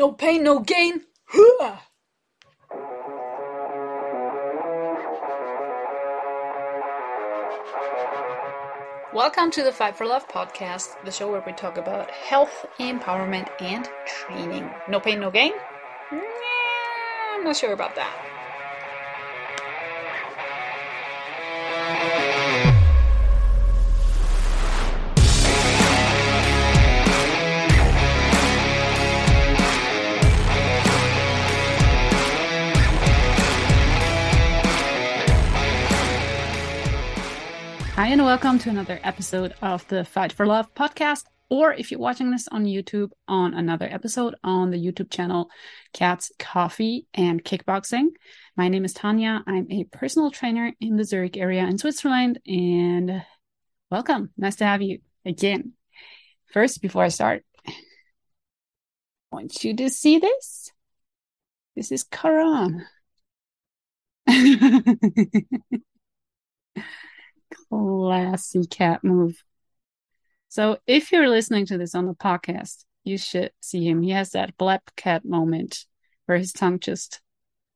No pain, no gain. Hooah! Welcome to the Fight for Love podcast, the show where we talk about health, empowerment, and training. No pain, no gain? I'm not sure about that. Hi, and welcome to another episode of the Fight for Love podcast. Or if you're watching this on YouTube, on another episode on the YouTube channel Cats, Coffee, and Kickboxing. My name is Tanya. I'm a personal trainer in the Zurich area in Switzerland. And welcome. Nice to have you again. First, before I start, I want you to see this. This is Karan. Classy cat move. So if you're listening to this on the podcast, you should see him. He has that black cat moment where his tongue just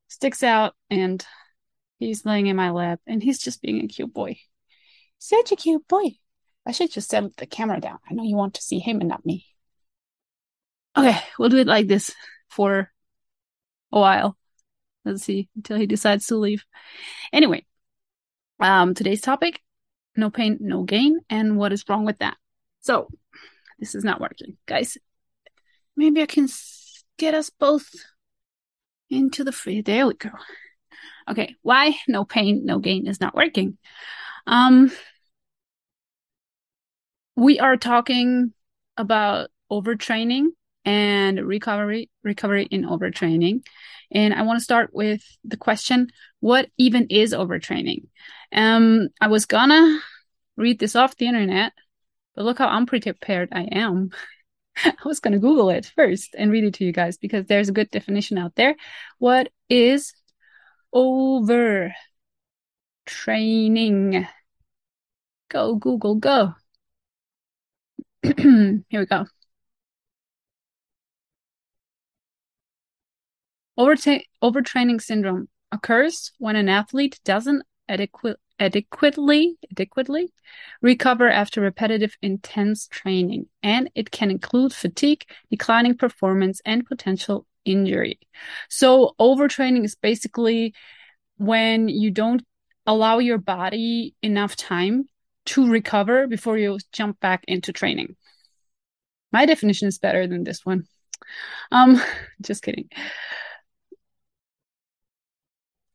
sticks out and he's laying in my lap and he's just being a cute boy. Such a cute boy. I should just set the camera down. I know you want to see him and not me. Okay, we'll do it like this for a while. Let's see until he decides to leave. Anyway, um, today's topic no pain, no gain, and what is wrong with that. So, this is not working. Guys, maybe I can get us both into the free. There we go. Okay, why no pain, no gain is not working? Um, we are talking about overtraining and recovery, recovery in overtraining. And I want to start with the question, what even is overtraining? Um, I was gonna read this off the internet, but look how unprepared I am. I was gonna Google it first and read it to you guys because there's a good definition out there. What is over training? Go Google, go. Here we go. Overtraining syndrome occurs when an athlete doesn't adequate, adequately adequately recover after repetitive intense training and it can include fatigue declining performance and potential injury. So overtraining is basically when you don't allow your body enough time to recover before you jump back into training. My definition is better than this one. Um just kidding.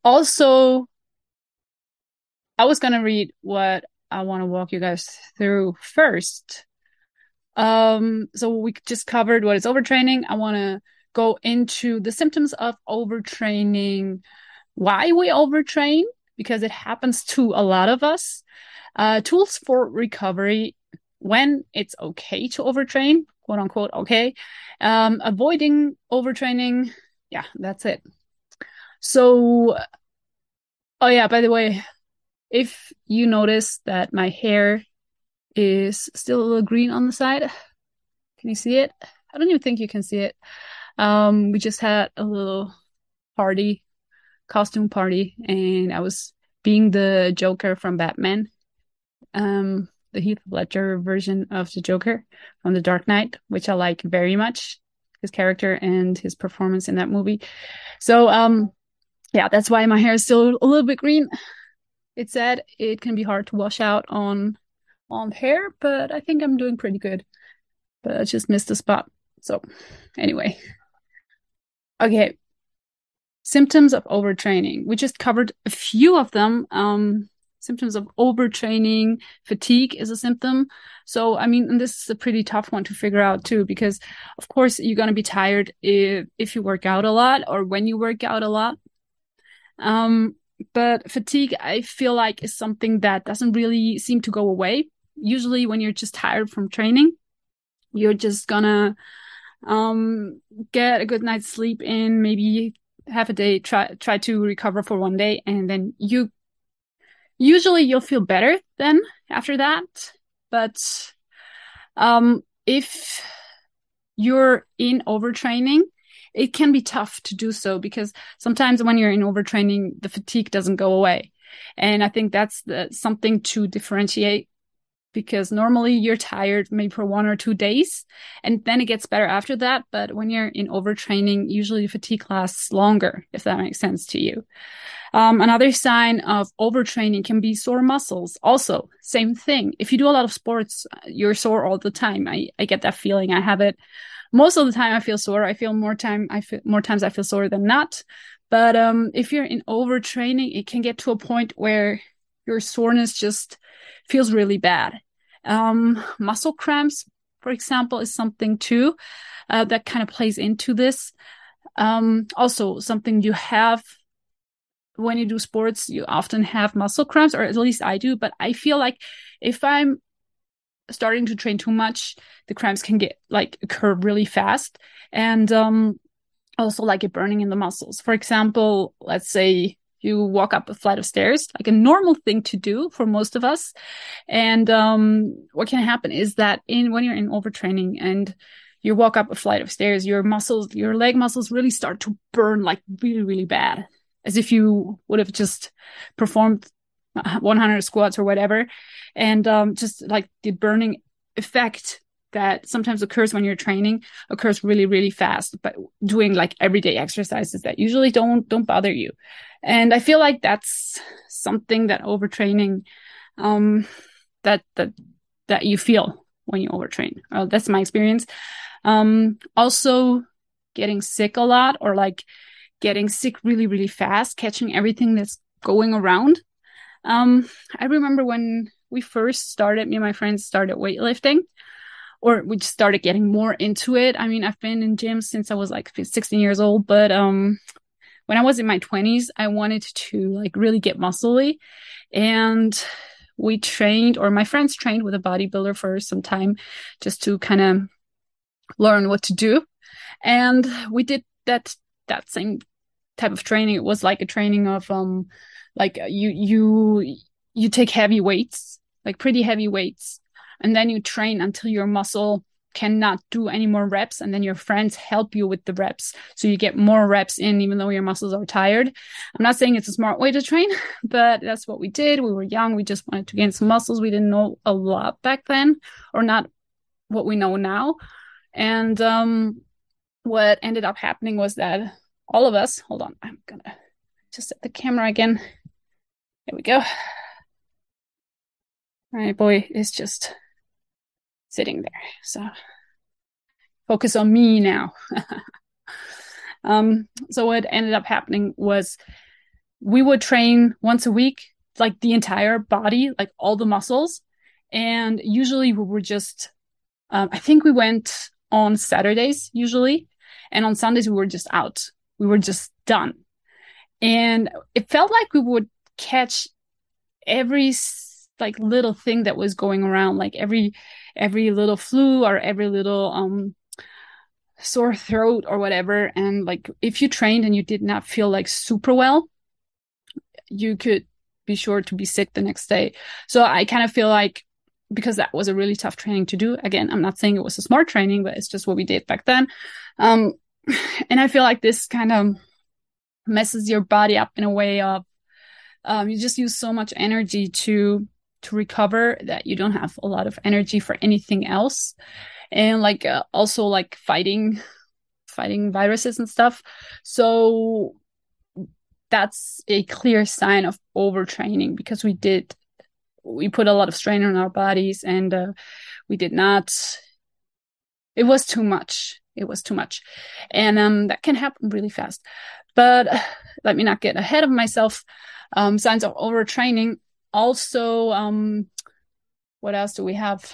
Also I was going to read what I want to walk you guys through first. Um, so we just covered what is overtraining. I want to go into the symptoms of overtraining, why we overtrain, because it happens to a lot of us. Uh, tools for recovery when it's okay to overtrain, quote unquote, okay. Um, avoiding overtraining. Yeah, that's it. So, oh yeah, by the way, if you notice that my hair is still a little green on the side, can you see it? I don't even think you can see it. Um, we just had a little party, costume party, and I was being the Joker from Batman. Um, the Heath Ledger version of the Joker from The Dark Knight, which I like very much, his character and his performance in that movie. So, um, yeah, that's why my hair is still a little bit green it said it can be hard to wash out on on hair, but I think I'm doing pretty good. But I just missed a spot. So anyway. Okay. Symptoms of overtraining. We just covered a few of them. Um, symptoms of overtraining, fatigue is a symptom. So, I mean, this is a pretty tough one to figure out too, because of course you're going to be tired if, if you work out a lot or when you work out a lot. Um, but fatigue, I feel like, is something that doesn't really seem to go away. Usually, when you're just tired from training, you're just gonna um, get a good night's sleep in, maybe have a day, try try to recover for one day, and then you usually you'll feel better then after that. But um, if you're in overtraining it can be tough to do so because sometimes when you're in overtraining, the fatigue doesn't go away. And I think that's the, something to differentiate because normally you're tired maybe for one or two days and then it gets better after that. But when you're in overtraining, usually fatigue lasts longer, if that makes sense to you. Um, another sign of overtraining can be sore muscles. Also, same thing. If you do a lot of sports, you're sore all the time. I, I get that feeling. I have it most of the time. I feel sore. I feel more time. I feel more times I feel sore than not. But um, if you're in overtraining, it can get to a point where your soreness just feels really bad. Um, muscle cramps, for example, is something too uh, that kind of plays into this. Um, also, something you have when you do sports, you often have muscle cramps, or at least I do. But I feel like if I'm starting to train too much, the cramps can get like occur really fast. And um, also like a burning in the muscles. For example, let's say you walk up a flight of stairs, like a normal thing to do for most of us. And um, what can happen is that in when you're in overtraining and you walk up a flight of stairs, your muscles, your leg muscles really start to burn like really, really bad, as if you would have just performed 100 squats or whatever. And um, just like the burning effect that sometimes occurs when you're training occurs really really fast but doing like everyday exercises that usually don't don't bother you. And i feel like that's something that overtraining um that that that you feel when you overtrain. Well, that's my experience. Um also getting sick a lot or like getting sick really really fast catching everything that's going around um i remember when we first started me and my friends started weightlifting or we just started getting more into it. I mean, I've been in gyms since I was like 16 years old, but um, when I was in my 20s, I wanted to like really get muscly, and we trained, or my friends trained with a bodybuilder for some time, just to kind of learn what to do, and we did that that same type of training. It was like a training of um, like you you you take heavy weights, like pretty heavy weights and then you train until your muscle cannot do any more reps and then your friends help you with the reps. So you get more reps in even though your muscles are tired. I'm not saying it's a smart way to train but that's what we did. We were young. We just wanted to gain some muscles. We didn't know a lot back then or not what we know now. And um what ended up happening was that all of us hold on i'm gonna just set the camera again there we go my boy is just sitting there. So focus on me now. um, so what ended up happening was we would train once a week, like the entire body, like all the muscles. And usually we were just, um, I think we went on Saturdays usually. And on Sundays we were just out. We were just done. And it felt like we would catch every like little thing that was going around, like every every little flu or every little um sore throat or whatever. And like if you trained and you did not feel like super well, you could be sure to be sick the next day. So I kind of feel like because that was a really tough training to do. Again, I'm not saying it was a smart training, but it's just what we did back then. Um, and I feel like this kind of messes your body up in a way of um, you just use so much energy to to recover that you don't have a lot of energy for anything else. And like uh, also like fighting fighting viruses and stuff. So that's a clear sign of overtraining because we did we put a lot of strain on our bodies and uh, we did not it was too much. It was too much. And um that can happen really fast but let me not get ahead of myself. Um signs of overtraining. Also um what else do we have?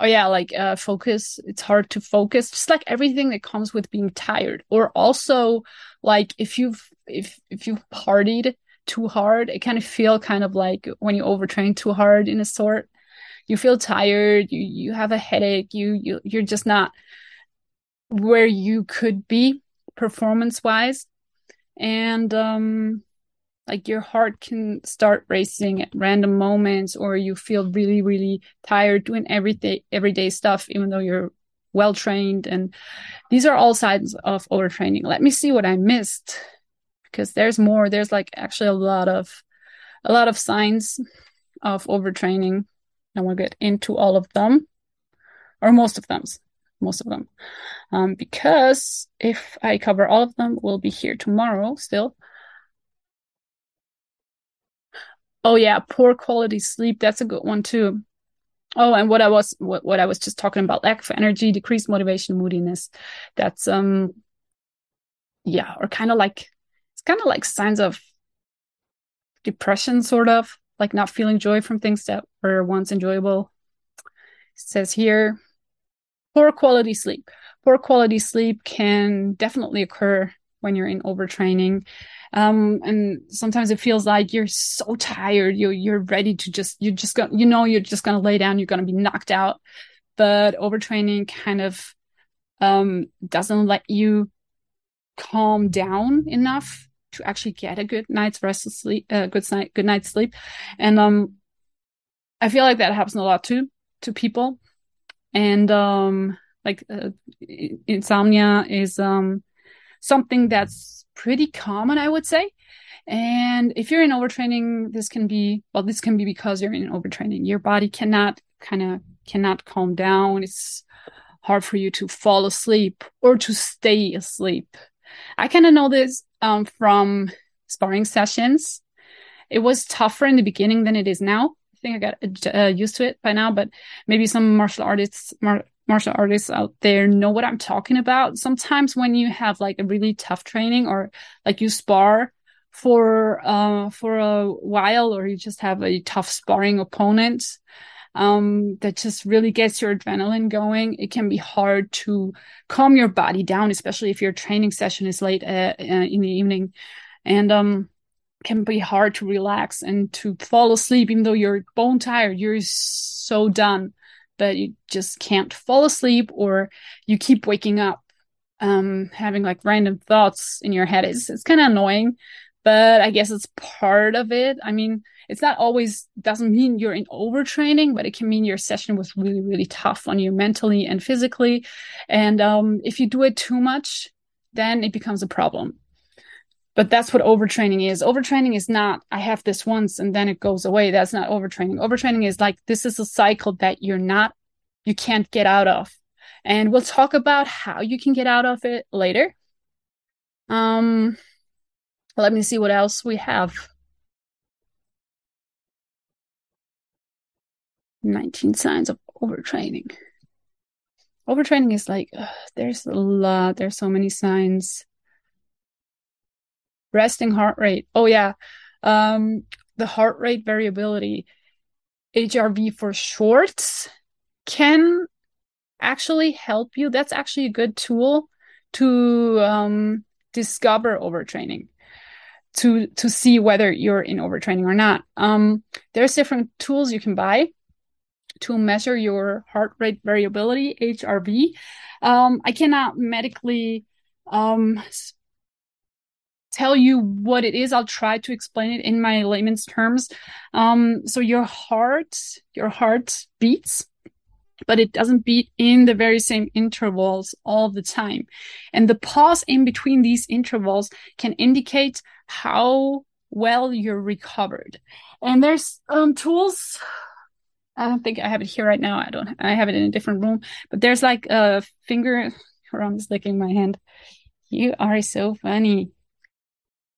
Oh yeah like uh focus. It's hard to focus. Just like everything that comes with being tired. Or also like if you've if if you've partied too hard it kind of feel kind of like when you overtrain too hard in a sort. You feel tired. You you have a headache. You you you're just not where you could be performance wise and um like your heart can start racing at random moments or you feel really really tired doing everyday everyday stuff even though you're well trained. And these are all signs of overtraining. Let me see what I missed because there's more. There's like actually a lot of a lot of signs of overtraining. And we'll get into all of them or most of them most of them. Um, because if i cover all of them we'll be here tomorrow still. Oh yeah poor quality sleep. That's a good one too. Oh and what i was what, what i was just talking about lack of energy decreased motivation moodiness. That's um yeah or kind of like it's kind of like signs of depression sort of like not feeling joy from things that were once enjoyable. It says here poor quality sleep. Poor quality sleep can definitely occur when you're in overtraining. Um, and sometimes it feels like you're so tired, you you're ready to just you're just going you know you're just gonna lay down, you're gonna be knocked out. But overtraining kind of um, doesn't let you calm down enough to actually get a good night's rest sleep, uh, good night, good night's sleep. And um, I feel like that happens a lot too to people and um like uh, insomnia is um something that's pretty common i would say. And if you're in overtraining this can be well this can be because you're in overtraining. Your body cannot kind of cannot calm down. It's hard for you to fall asleep or to stay asleep. I kind of know this um, from sparring sessions. It was tougher in the beginning than it is now think I got uh, used to it by now, but maybe some martial artists, mar- martial artists out there know what I'm talking about. Sometimes when you have like a really tough training or like you spar for uh for a while or you just have a tough sparring opponent um that just really gets your adrenaline going it can be hard to calm your body down especially if your training session is late uh, uh, in the evening and um can be hard to relax and to fall asleep, even though you're bone tired, you're so done that you just can't fall asleep or you keep waking up, um, having like random thoughts in your head. It's, it's kind of annoying, but I guess it's part of it. I mean, it's not always doesn't mean you're in overtraining, but it can mean your session was really, really tough on you mentally and physically. And, um, if you do it too much, then it becomes a problem but that's what overtraining is. Overtraining is not i have this once and then it goes away. That's not overtraining. Overtraining is like this is a cycle that you're not you can't get out of. And we'll talk about how you can get out of it later. Um let me see what else we have. 19 signs of overtraining. Overtraining is like ugh, there's a lot there's so many signs resting heart rate. Oh yeah. Um, the heart rate variability, HRV for short, can actually help you. That's actually a good tool to um, discover overtraining, to to see whether you're in overtraining or not. Um, there's different tools you can buy to measure your heart rate variability, HRV. Um, I cannot medically um, tell you what it is. I'll try to explain it in my layman's terms. Um, so your heart, your heart beats, but it doesn't beat in the very same intervals all the time. And the pause in between these intervals can indicate how well you're recovered. And there's um, tools. I don't think I have it here right now. I don't. I have it in a different room. But there's like a finger. around sticking my hand. You are so funny.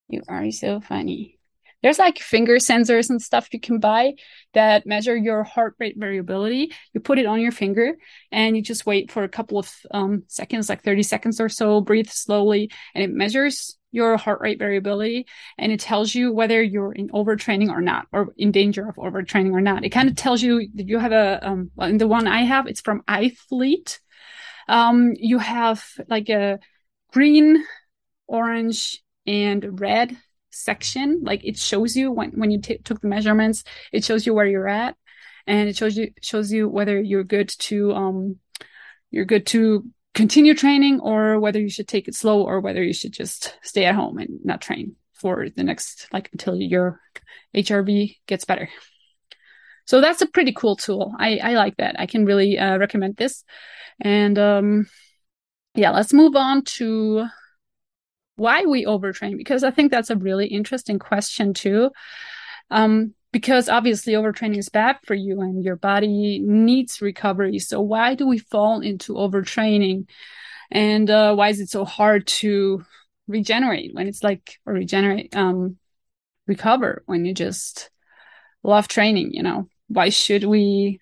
You are so funny. There's like finger sensors and stuff you can buy that measure your heart rate variability. You put it on your finger and you just wait for a couple of um, seconds, like 30 seconds or so, breathe slowly, and it measures your heart rate variability and it tells you whether you're in overtraining or not, or in danger of overtraining or not. It kind of tells you that you have a, um, well, the one I have, it's from ithlete. Um, you have like a green, orange, and red section like it shows you when when you t- took the measurements it shows you where you're at and it shows you shows you whether you're good to um you're good to continue training or whether you should take it slow or whether you should just stay at home and not train for the next like until your HRV gets better. So that's a pretty cool tool. I, I like that. I can really uh, recommend this. And um, yeah, let's move on to why we overtrain because I think that's a really interesting question too. Um, because obviously overtraining is bad for you and your body needs recovery. So why do we fall into overtraining? And uh, why is it so hard to regenerate when it's like or regenerate um recover when you just love training, you know? Why should we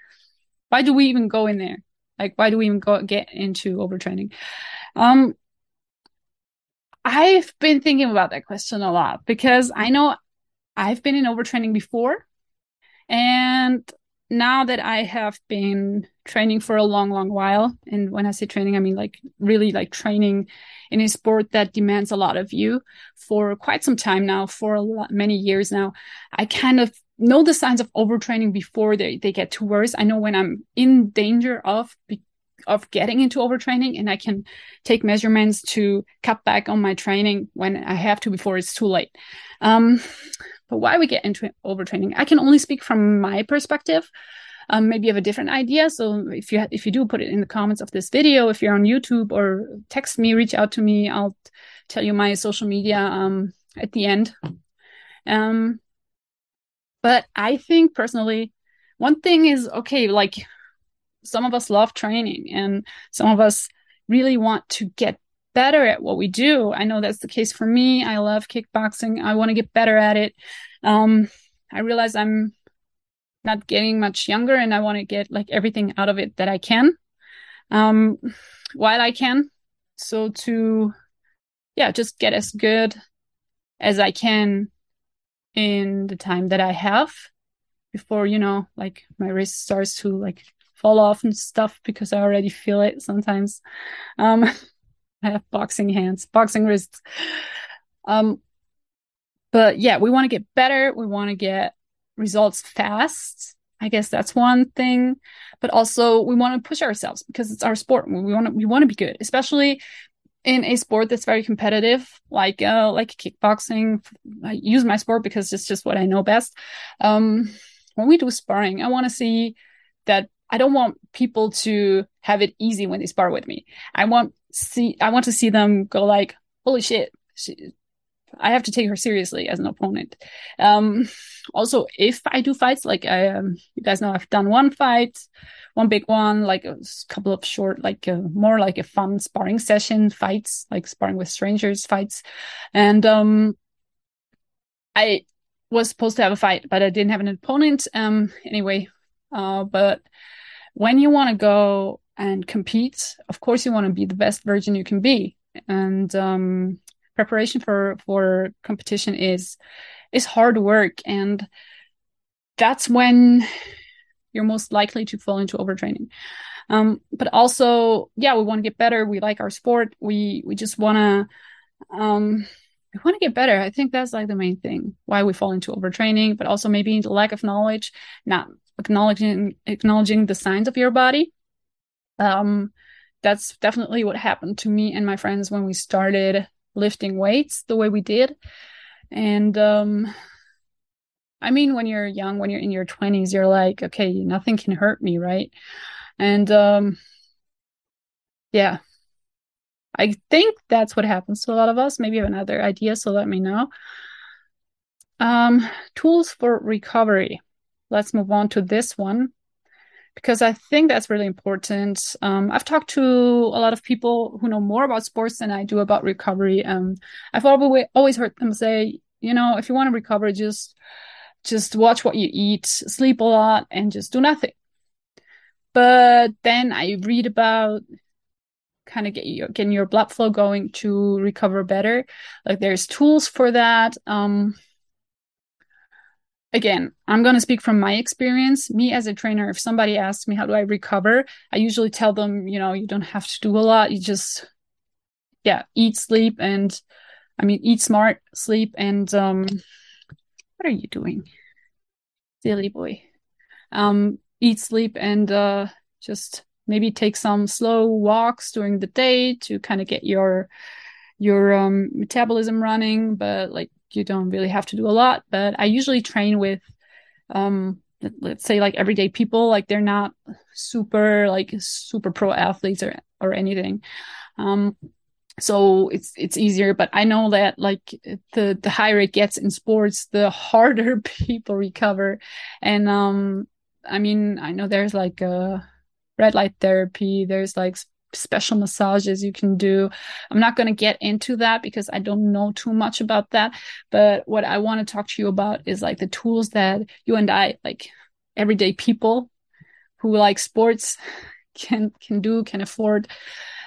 why do we even go in there? Like why do we even go get into overtraining? Um I've been thinking about that question a lot because I know I've been in overtraining before. And now that I have been training for a long, long while, and when I say training, I mean like really like training in a sport that demands a lot of you for quite some time now, for lot, many years now, I kind of know the signs of overtraining before they, they get too worse. I know when I'm in danger of of getting into overtraining and I can take measurements to cut back on my training when I have to before it's too late. Um, but why we get into overtraining, I can only speak from my perspective. Um, maybe you have a different idea. So if you if you do put it in the comments of this video, if you're on YouTube or text me, reach out to me. I'll tell you my social media um, at the end. Um, but I think personally, one thing is okay, like some of us love training and some of us really want to get better at what we do. I know that's the case for me. I love kickboxing. I want to get better at it. Um, I realize I'm not getting much younger and I want to get like everything out of it that I can. Um, while I can. So to, yeah, just get as good as I can in the time that I have before, you know, like my wrist starts to like fall off and stuff because I already feel it sometimes. Um, I have boxing hands, boxing wrists. Um, but yeah, we want to get better. We want to get results fast. I guess that's one thing, but also we want to push ourselves because it's our sport. We want to we want to be good, especially in a sport that's very competitive, like uh, like kickboxing. I use my sport because it's just what I know best. Um, when we do sparring, I want to see that I don't want people to have it easy when they spar with me. I want see I want to see them go like, holy shit, she, I have to take her seriously as an opponent. Um, also, if I do fights, like I, um, you guys know, I've done one fight, one big one, like a couple of short, like a, more like a fun sparring session fights, like sparring with strangers fights, and um, I was supposed to have a fight, but I didn't have an opponent. Um, anyway, uh, but when you want to go and compete, of course, you want to be the best version you can be. And um, preparation for for competition is is hard work, and that's when you're most likely to fall into overtraining. Um, but also, yeah, we want to get better. We like our sport. We we just want to um, we want to get better. I think that's like the main thing why we fall into overtraining, but also maybe the lack of knowledge, not acknowledging acknowledging the signs of your body. Um, that's definitely what happened to me and my friends when we started lifting weights the way we did. And um, I mean, when you're young, when you're in your 20s, you're like, okay, nothing can hurt me, right? And um, yeah, I think that's what happens to a lot of us. Maybe you have another idea, so let me know. Um, tools for recovery let's move on to this one because I think that's really important. Um, I've talked to a lot of people who know more about sports than I do about recovery. Um, I've always always heard them say, you know, if you want to recover, just just watch what you eat, sleep a lot, and just do nothing. But then I read about kind of get your, getting your blood flow going to recover better. Like there's tools for that. Um, again, I'm going to speak from my experience. Me as a trainer, if somebody asks me how do I recover, I usually tell them, you know, you don't have to do a lot. You just, yeah, eat, sleep, and I mean, eat smart, sleep, and um, what are you doing, silly boy? Um, eat, sleep, and uh, just maybe take some slow walks during the day to kind of get your your um metabolism running, but like you don't really have to do a lot. But I usually train with um, let's say like everyday people like they're not super like super pro athletes or or anything um so it's it's easier but i know that like the the higher it gets in sports the harder people recover and um i mean i know there's like a red light therapy there's like special massages you can do i'm not going to get into that because i don't know too much about that but what i want to talk to you about is like the tools that you and i like everyday people who like sports can can do can afford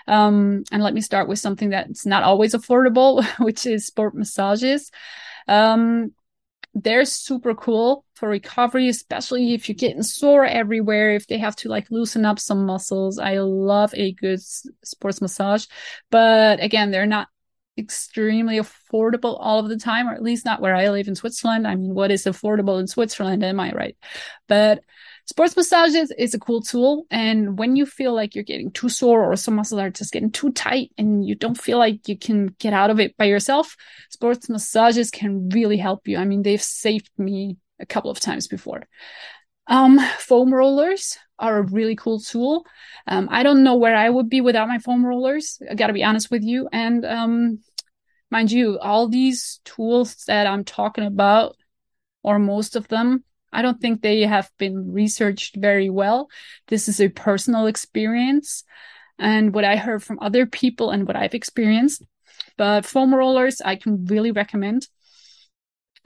um, and let me start with something that's not always affordable, which is sport massages. Um, they're super cool for recovery, especially if you're getting sore everywhere, if they have to like loosen up some muscles. I love a good sports massage, but again, they're not extremely affordable all of the time, or at least not where I live in Switzerland. I mean, what is affordable in Switzerland? Am I right? But sports massages is a cool tool. And when you feel like you're getting too sore or some muscles are just getting too tight and you don't feel like you can get out of it by yourself, sports massages can really help you. I mean, they've saved me a couple of times before. Um, foam rollers are a really cool tool. Um, I don't know where I would be without my foam rollers. I gotta be honest with you. And, um, mind you, all these tools that I'm talking about, or most of them, I don't think they have been researched very well. This is a personal experience and what I heard from other people and what I've experienced. But foam rollers, I can really recommend.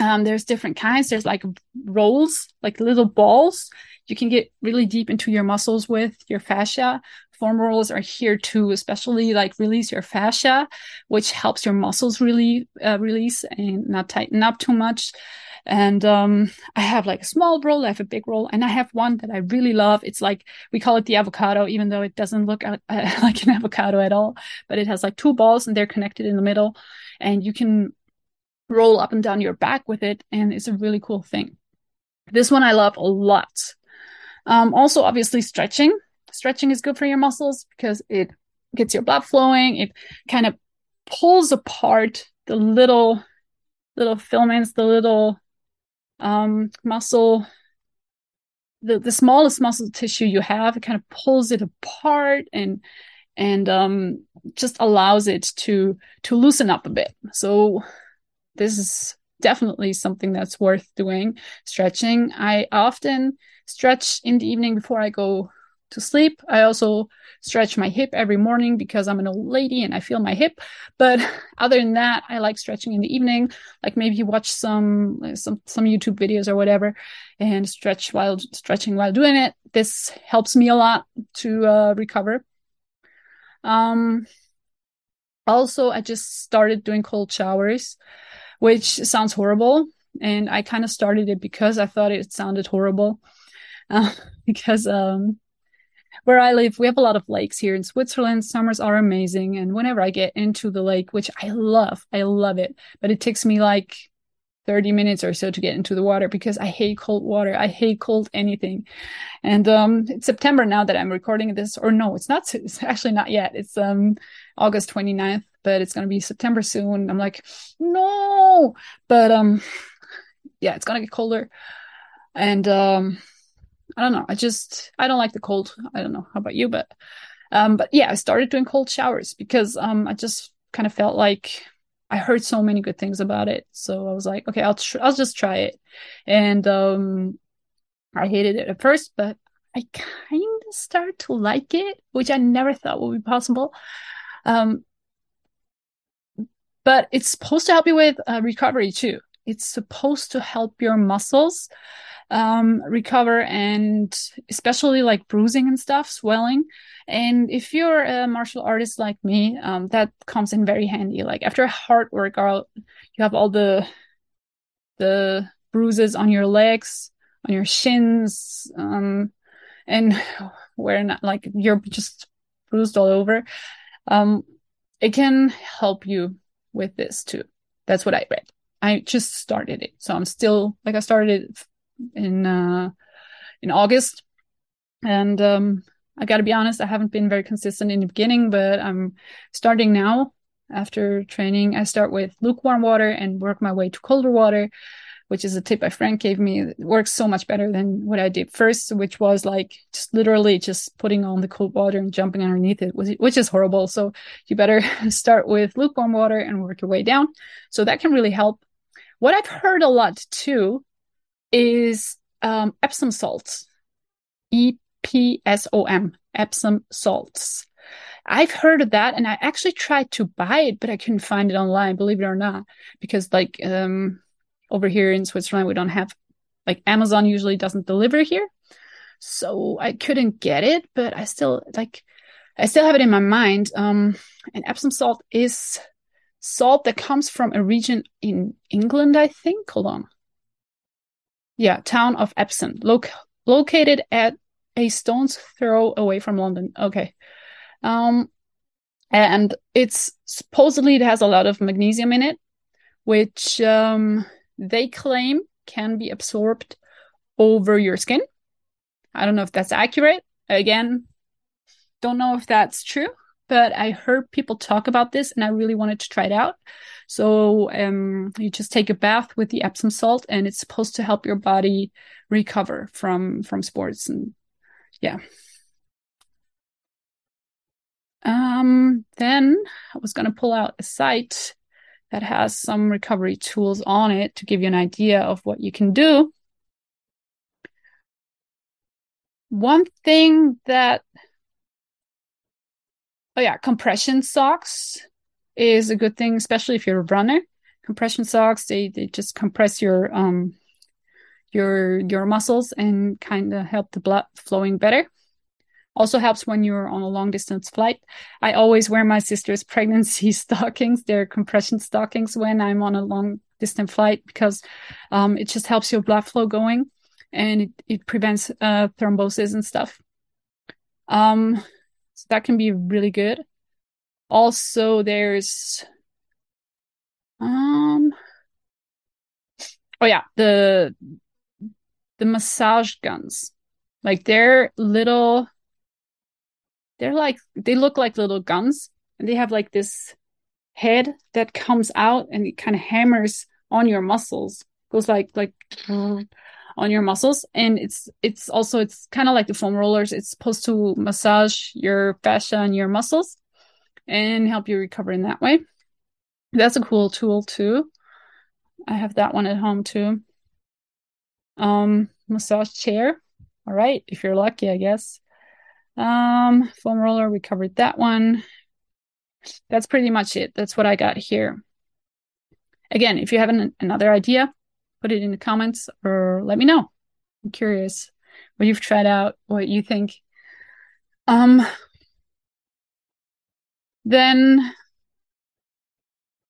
Um, there's different kinds. There's like rolls, like little balls. You can get really deep into your muscles with your fascia. Foam rolls are here to especially like release your fascia, which helps your muscles really uh, release and not tighten up too much. And um, I have like a small roll, I have a big roll, and I have one that I really love. It's like we call it the avocado, even though it doesn't look uh, like an avocado at all. But it has like two balls and they're connected in the middle, and you can roll up and down your back with it, and it's a really cool thing. This one I love a lot. Um, also, obviously, stretching. Stretching is good for your muscles because it gets your blood flowing. It kind of pulls apart the little little filaments, the little um, muscle, the, the smallest muscle tissue you have, it kind of pulls it apart and and um, just allows it to to loosen up a bit. So this is definitely something that's worth doing. Stretching. I often stretch in the evening before I go to sleep. I also stretch my hip every morning because I'm an old lady and I feel my hip. But other than that, I like stretching in the evening, like maybe watch some some some YouTube videos or whatever and stretch while stretching while doing it. This helps me a lot to uh, recover. Um also I just started doing cold showers, which sounds horrible and I kind of started it because I thought it sounded horrible. Uh, because um where I live, we have a lot of lakes here in Switzerland. Summers are amazing. And whenever I get into the lake, which I love, I love it, but it takes me like 30 minutes or so to get into the water because I hate cold water. I hate cold anything. And um it's September now that I'm recording this or no, it's not it's actually not yet. It's um August 29th, but it's going to be September soon. I'm like, "No." But um yeah, it's going to get colder. And um I don't know. I just I don't like the cold. I don't know how about you, but um, but yeah, I started doing cold showers because um, I just kind of felt like I heard so many good things about it. So I was like, okay, I'll tr- I'll just try it, and um, I hated it at first, but I kind of started to like it, which I never thought would be possible. Um, but it's supposed to help you with uh, recovery too. It's supposed to help your muscles um, recover and especially like bruising and stuff, swelling. And if you're a martial artist like me, um, that comes in very handy. Like after a hard workout, you have all the the bruises on your legs, on your shins, um, and where not like you're just bruised all over. Um, it can help you with this too. That's what I read. I just started it, so I'm still like I started in uh, in August, and um, I got to be honest, I haven't been very consistent in the beginning, but I'm starting now. After training, I start with lukewarm water and work my way to colder water, which is a tip my friend gave me. It works so much better than what I did first, which was like just literally just putting on the cold water and jumping underneath it, which is horrible. So you better start with lukewarm water and work your way down. So that can really help. What I've heard a lot too is um, Epsom salts, E P S O M, Epsom salts. I've heard of that and I actually tried to buy it, but I couldn't find it online, believe it or not, because like um, over here in Switzerland, we don't have like Amazon usually doesn't deliver here. So I couldn't get it, but I still like I still have it in my mind. Um, and Epsom salt is salt that comes from a region in England, I think. Hold on. Yeah, town of Epsom, lo- located at a stone's throw away from London. Okay. Um, and it's supposedly it has a lot of magnesium in it, which um, they claim can be absorbed over your skin. I don't know if that's accurate. Again, don't know if that's true, but I heard people talk about this and I really wanted to try it out. So um, you just take a bath with the Epsom salt and it's supposed to help your body recover from from sports and yeah. Um, then I was going to pull out a site that has some recovery tools on it to give you an idea of what you can do. One thing that, oh yeah, compression socks is a good thing, especially if you're a runner. Compression socks, they, they just compress your, um, your, your muscles and kind of help the blood flowing better. Also helps when you're on a long distance flight. I always wear my sister's pregnancy stockings. They're compression stockings when I'm on a long distance flight because um, it just helps your blood flow going and it, it prevents uh, thrombosis and stuff. Um, so that can be really good. Also, there's um oh yeah, the the massage guns. Like they're little they're like they look like little guns and they have like this head that comes out and it kind of hammers on your muscles goes like like on your muscles. And it's it's also it's kind of like the foam rollers. It's supposed to massage your fascia and your muscles and help you recover in that way. That's a cool tool too. I have that one at home too. Um massage chair. All right if you're lucky i guess. Um, foam roller, we covered that one. That's pretty much it. That's what I got here. Again, if you have an, another idea, put it in the comments or let me know. I'm curious what you've tried out, what you think. Um, then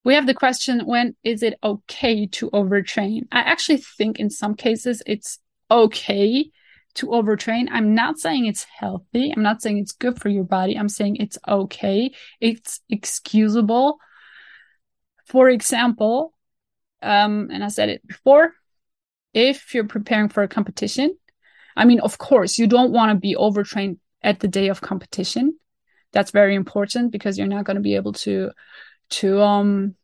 we have the question when is it okay to overtrain? I actually think in some cases it's okay to overtrain. I'm not saying it's healthy. I'm not saying it's good for your body. I'm saying it's okay. It's excusable. For example, um, and I said it before, if you're preparing for a competition, I mean, of course, you don't want to be overtrained at the day of competition. That's very important because you're not going to be able to to um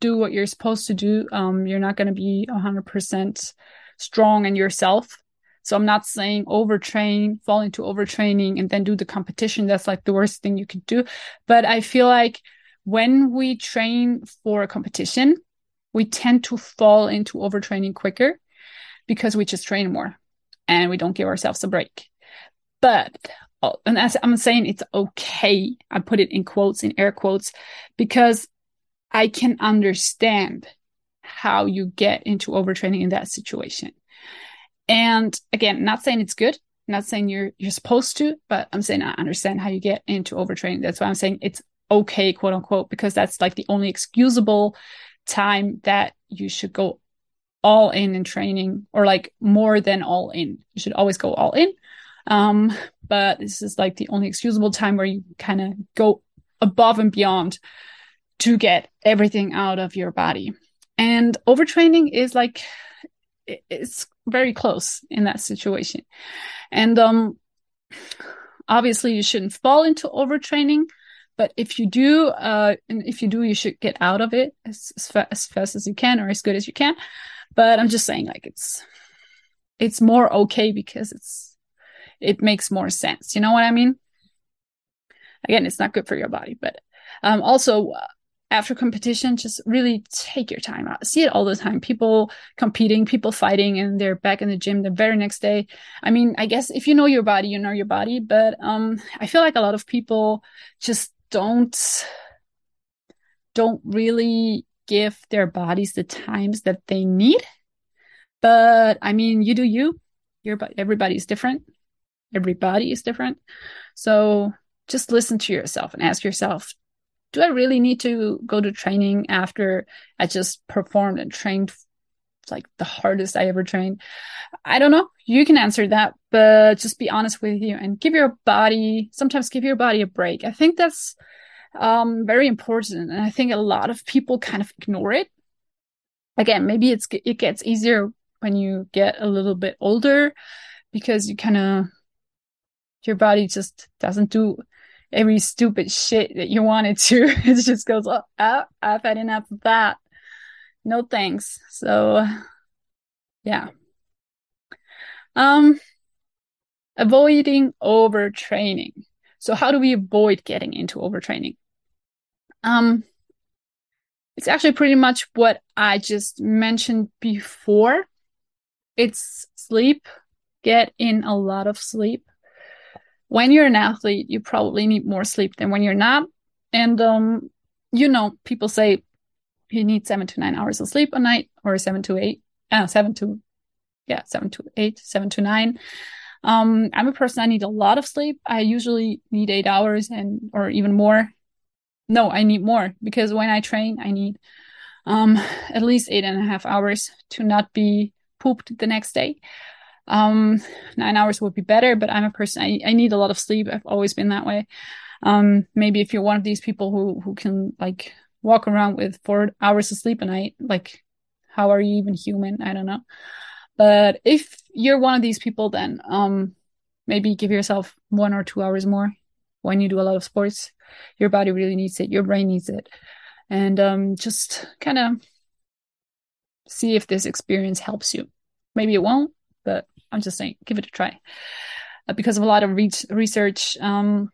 do what you're supposed to do. Um, you're not going to be 100% strong in yourself so I'm not saying overtrain, fall into overtraining and then do the competition. That's like the worst thing you could do. But I feel like when we train for a competition, we tend to fall into overtraining quicker because we just train more and we don't give ourselves a break. But oh, and as I'm saying, it's okay. I put it in quotes, in air quotes, because I can understand how you get into overtraining in that situation. And again, not saying it's good, not saying you're you're supposed to, but I'm saying I understand how you get into overtraining. That's why I'm saying it's okay, quote unquote, because that's like the only excusable time that you should go all in in training or like more than all in. You should always go all in. Um, but this is like the only excusable time where you kind of go above and beyond to get everything out of your body. And overtraining is like it's very close in that situation. And um, obviously, you shouldn't fall into overtraining. But if you do, uh, and if you do, you should get out of it as, as, fa- as fast as you can or as good as you can. But I'm just saying like it's it's more okay because it's it makes more sense. You know what I mean? Again, it's not good for your body, but um also uh, after competition, just really take your time out. See it all the time. People competing, people fighting, and they're back in the gym the very next day. I mean, I guess if you know your body, you know your body. But um, I feel like a lot of people just don't don't really give their bodies the times that they need. But I mean, you do you. Your different. Everybody is different. So just listen to yourself and ask yourself, do I really need to go to training after I just performed and trained like the hardest I ever trained? I don't know. You can answer that, but just be honest with you and give your body, sometimes give your body a break. I think that's um, very important. And I think a lot of people kind of ignore it. Again, maybe it's, it gets easier when you get a little bit older because you kind of, your body just doesn't do every stupid shit that you wanted to. it just goes, oh, oh, I've had enough of that. No thanks. So, yeah. Um, avoiding overtraining. So, how do we avoid getting into overtraining? Um, it's actually pretty much what I just mentioned before. It's sleep. Get in a lot of sleep when you're an athlete, you probably need more sleep than when you're not. And, um, you know, people say you need seven to nine hours of sleep a night or seven to eight, uh, seven to, yeah, seven to eight, seven to nine. Um, I'm a person, I need a lot of sleep. I usually need eight hours and, or even more. No, I need more because when I train, I need, um, at least eight and a half hours to not be pooped the next day um nine hours would be better but i'm a person I, I need a lot of sleep i've always been that way um maybe if you're one of these people who who can like walk around with four hours of sleep a night like how are you even human? I don't know. But if you're one of these people then um maybe give yourself one or two hours more. When you do a lot of sports your body really needs it. Your brain needs it. And um just kind of see if this experience helps you. Maybe it won't but I'm just saying, give it a try. Uh, because of a lot of re- research, um,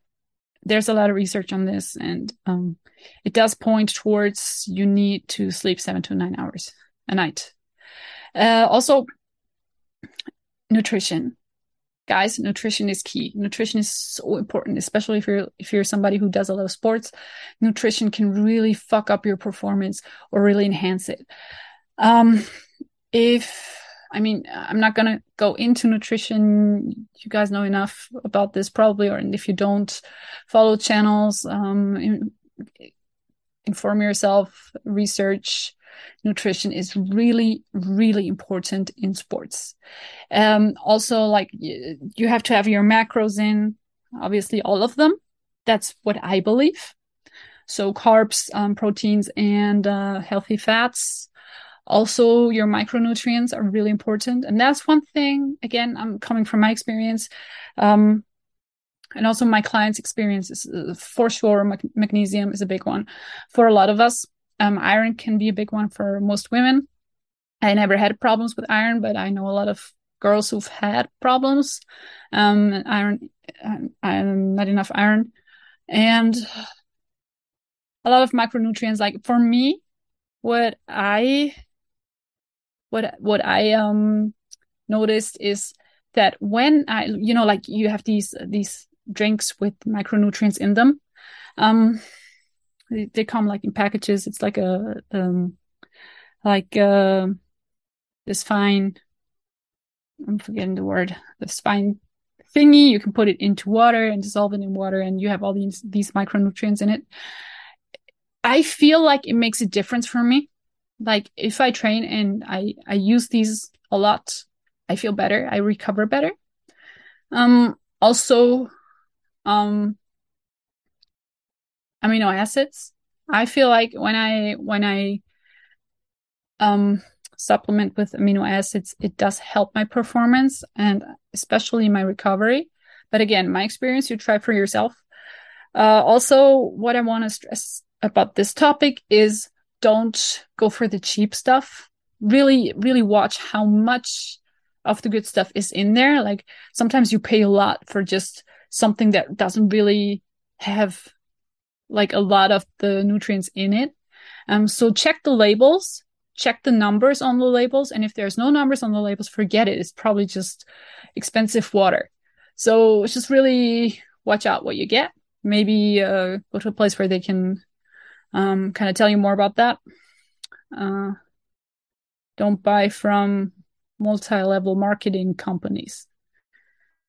there's a lot of research on this, and um, it does point towards you need to sleep seven to nine hours a night. Uh, also, nutrition, guys. Nutrition is key. Nutrition is so important, especially if you're if you're somebody who does a lot of sports. Nutrition can really fuck up your performance or really enhance it. Um, if I mean, I'm not going to go into nutrition. You guys know enough about this probably, or if you don't follow channels, um, in, inform yourself, research. Nutrition is really, really important in sports. Um, also, like you have to have your macros in, obviously, all of them. That's what I believe. So carbs, um, proteins, and uh, healthy fats also, your micronutrients are really important. And that's one thing, again, I'm coming from my experience. Um, and also my clients' experiences. Uh, for sure, mag- magnesium is a big one for a lot of us. Um, iron can be a big one for most women. I never had problems with iron, but I know a lot of girls who've had problems. Um, iron, um, not enough iron, and a lot of micronutrients. Like for me, what I what what I um noticed is that when I you know like you have these these drinks with micronutrients in them, um, they, they come like in packages. It's like a um like uh this fine I'm forgetting the word this fine thingy. You can put it into water and dissolve it in water and you have all these these micronutrients in it. I feel like it makes a difference for me like if I train and I I use these a lot, I feel better. I recover better. Um also um amino acids. I feel like when I when I um supplement with amino acids, it does help my performance and especially my recovery. But again, my experience, you try for yourself. Uh, also, what I want to stress about this topic is don't go for the cheap stuff. really, really watch how much of the good stuff is in there. Like sometimes you pay a lot for just something that doesn't really have like a lot of the nutrients in it. Um, so check the labels, check the numbers on the labels. And if there's no numbers on the labels, forget it. It's probably just expensive water. So just really watch out what you get. Maybe uh, go to a place where they can um, kind of tell you more about that. Uh, don't buy from multi-level marketing companies.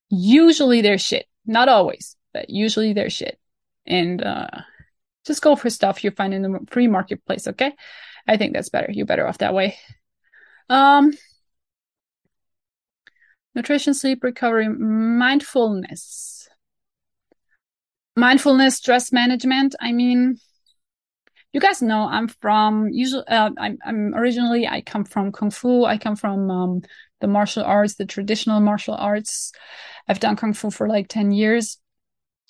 Usually they're shit. Not always, but usually they're shit. And uh, just go for stuff you find in the free marketplace, okay? I think that's better. You're better off that way. Um, nutrition, sleep, recovery, mindfulness. Mindfulness, stress management. I mean, you guys know I'm from usually uh, I'm, I'm originally I come from kung fu. I come from um, the martial arts, the traditional martial arts. I've done kung fu for like 10 years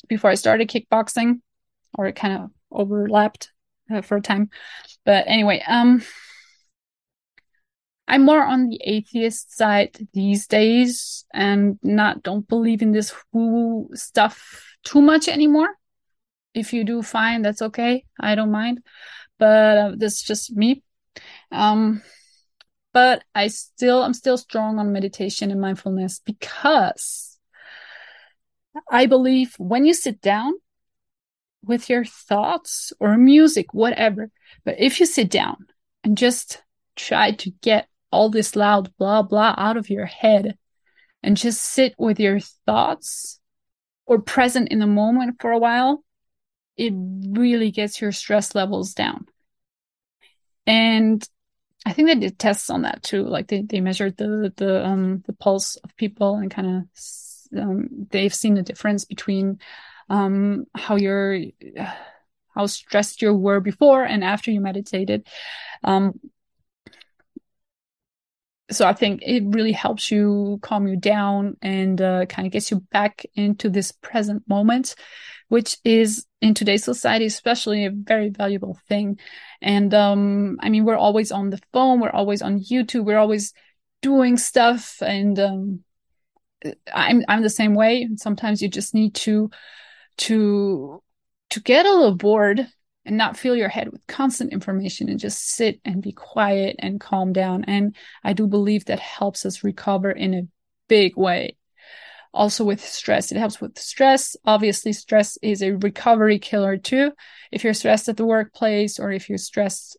before I started kickboxing or it kind of overlapped uh, for a time. But anyway, um I'm more on the atheist side these days and not don't believe in this woo stuff too much anymore if you do fine that's okay. I don't mind. But uh, that's just me. Um but i still i'm still strong on meditation and mindfulness because i believe when you sit down with your thoughts or music whatever but if you sit down and just try to get all this loud blah blah out of your head and just sit with your thoughts or present in the moment for a while it really gets your stress levels down. And I think they did tests on that too. Like they, they measured the the um the pulse of people and kind of um, they've seen the difference between um how you're how stressed you were before and after you meditated. Um so I think it really helps you calm you down and uh, kind of gets you back into this present moment, which is in today's society, especially a very valuable thing. And um, I mean, we're always on the phone, we're always on YouTube, we're always doing stuff, and um, I'm I'm the same way. Sometimes you just need to to to get a little bored and not fill your head with constant information and just sit and be quiet and calm down. And I do believe that helps us recover in a big way. Also with stress, it helps with stress. Obviously, stress is a recovery killer too. If you're stressed at the workplace or if you're stressed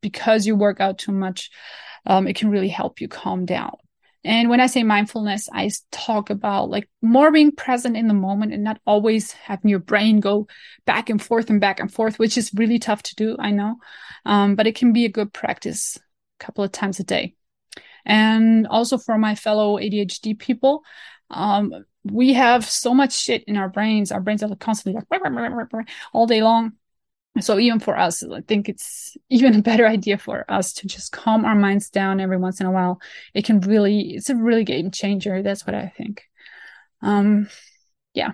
because you work out too much, um, it can really help you calm down. And when I say mindfulness, I talk about like more being present in the moment and not always having your brain go back and forth and back and forth, which is really tough to do. I know. Um, but it can be a good practice a couple of times a day. And also for my fellow ADHD people, um, we have so much shit in our brains. Our brains are constantly like all day long so even for us i think it's even a better idea for us to just calm our minds down every once in a while. It can really it's a really game changer that's what i think. Um yeah.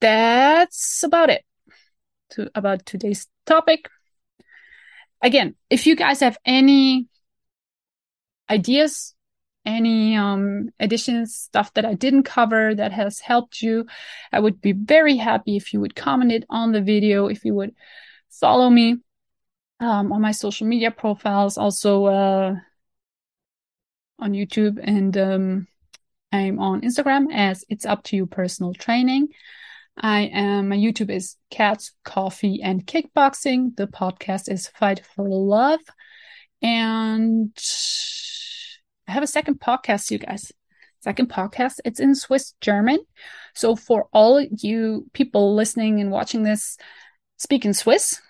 That's about it to about today's topic. Again if you guys have any ideas any um, additions, stuff that I didn't cover that has helped you, I would be very happy if you would comment it on the video, if you would follow me um, on my social media profiles, also uh, on YouTube, and um, I'm on Instagram as It's Up to You Personal Training. I am, my YouTube is Cats, Coffee, and Kickboxing. The podcast is Fight for Love. And I have a second podcast, you guys. Second podcast. It's in Swiss German. So for all you people listening and watching this, speak in Swiss,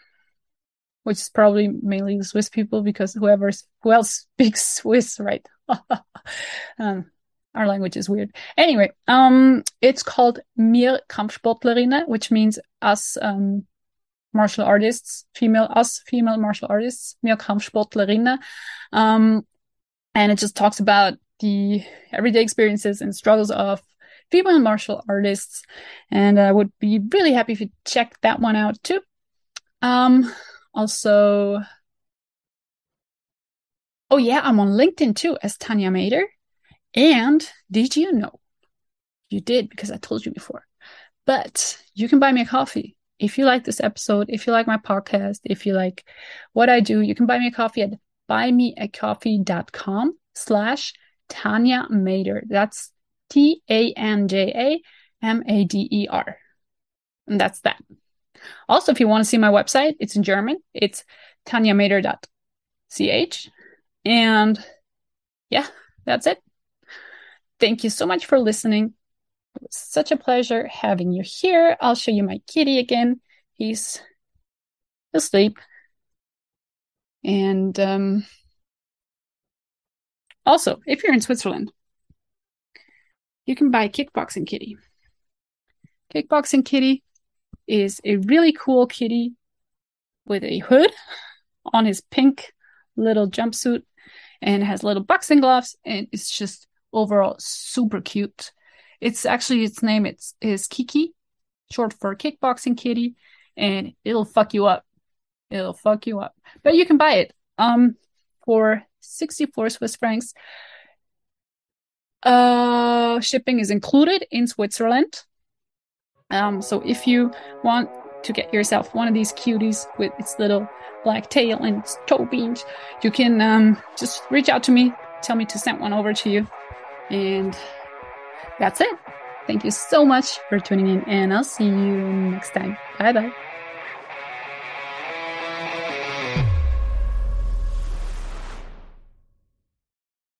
which is probably mainly the Swiss people because whoever who else speaks Swiss, right? um, our language is weird. Anyway, um, it's called Mir Kampfsportlerinnen, which means us um, martial artists, female us female martial artists, Mir Kampfsportlerinnen. Um, and it just talks about the everyday experiences and struggles of female martial artists. And I would be really happy if you check that one out too. Um, also, Oh, yeah, I'm on LinkedIn too as Tanja Mader. And did you know? You did because I told you before. But you can buy me a coffee. If you like this episode, if you like my podcast, if you like what I do, you can buy me a coffee at buymeacoffee.com slash Tanja Mader. That's T A N J A M A D E R. And that's that. Also, if you want to see my website, it's in German. It's tanjamader.ch. And yeah, that's it. Thank you so much for listening. It was such a pleasure having you here. I'll show you my kitty again. He's asleep. And um, also, if you're in Switzerland, you can buy Kickboxing Kitty. Kickboxing Kitty is a really cool kitty with a hood on his pink little jumpsuit and has little boxing gloves and it's just overall super cute. It's actually its name it's is Kiki, short for kickboxing kitty, and it'll fuck you up. It'll fuck you up. But you can buy it um for 64 Swiss francs. Uh shipping is included in Switzerland. Um so if you want to get yourself one of these cuties with its little black tail and its toe beams, you can um, just reach out to me, tell me to send one over to you. And that's it. Thank you so much for tuning in, and I'll see you next time. Bye bye.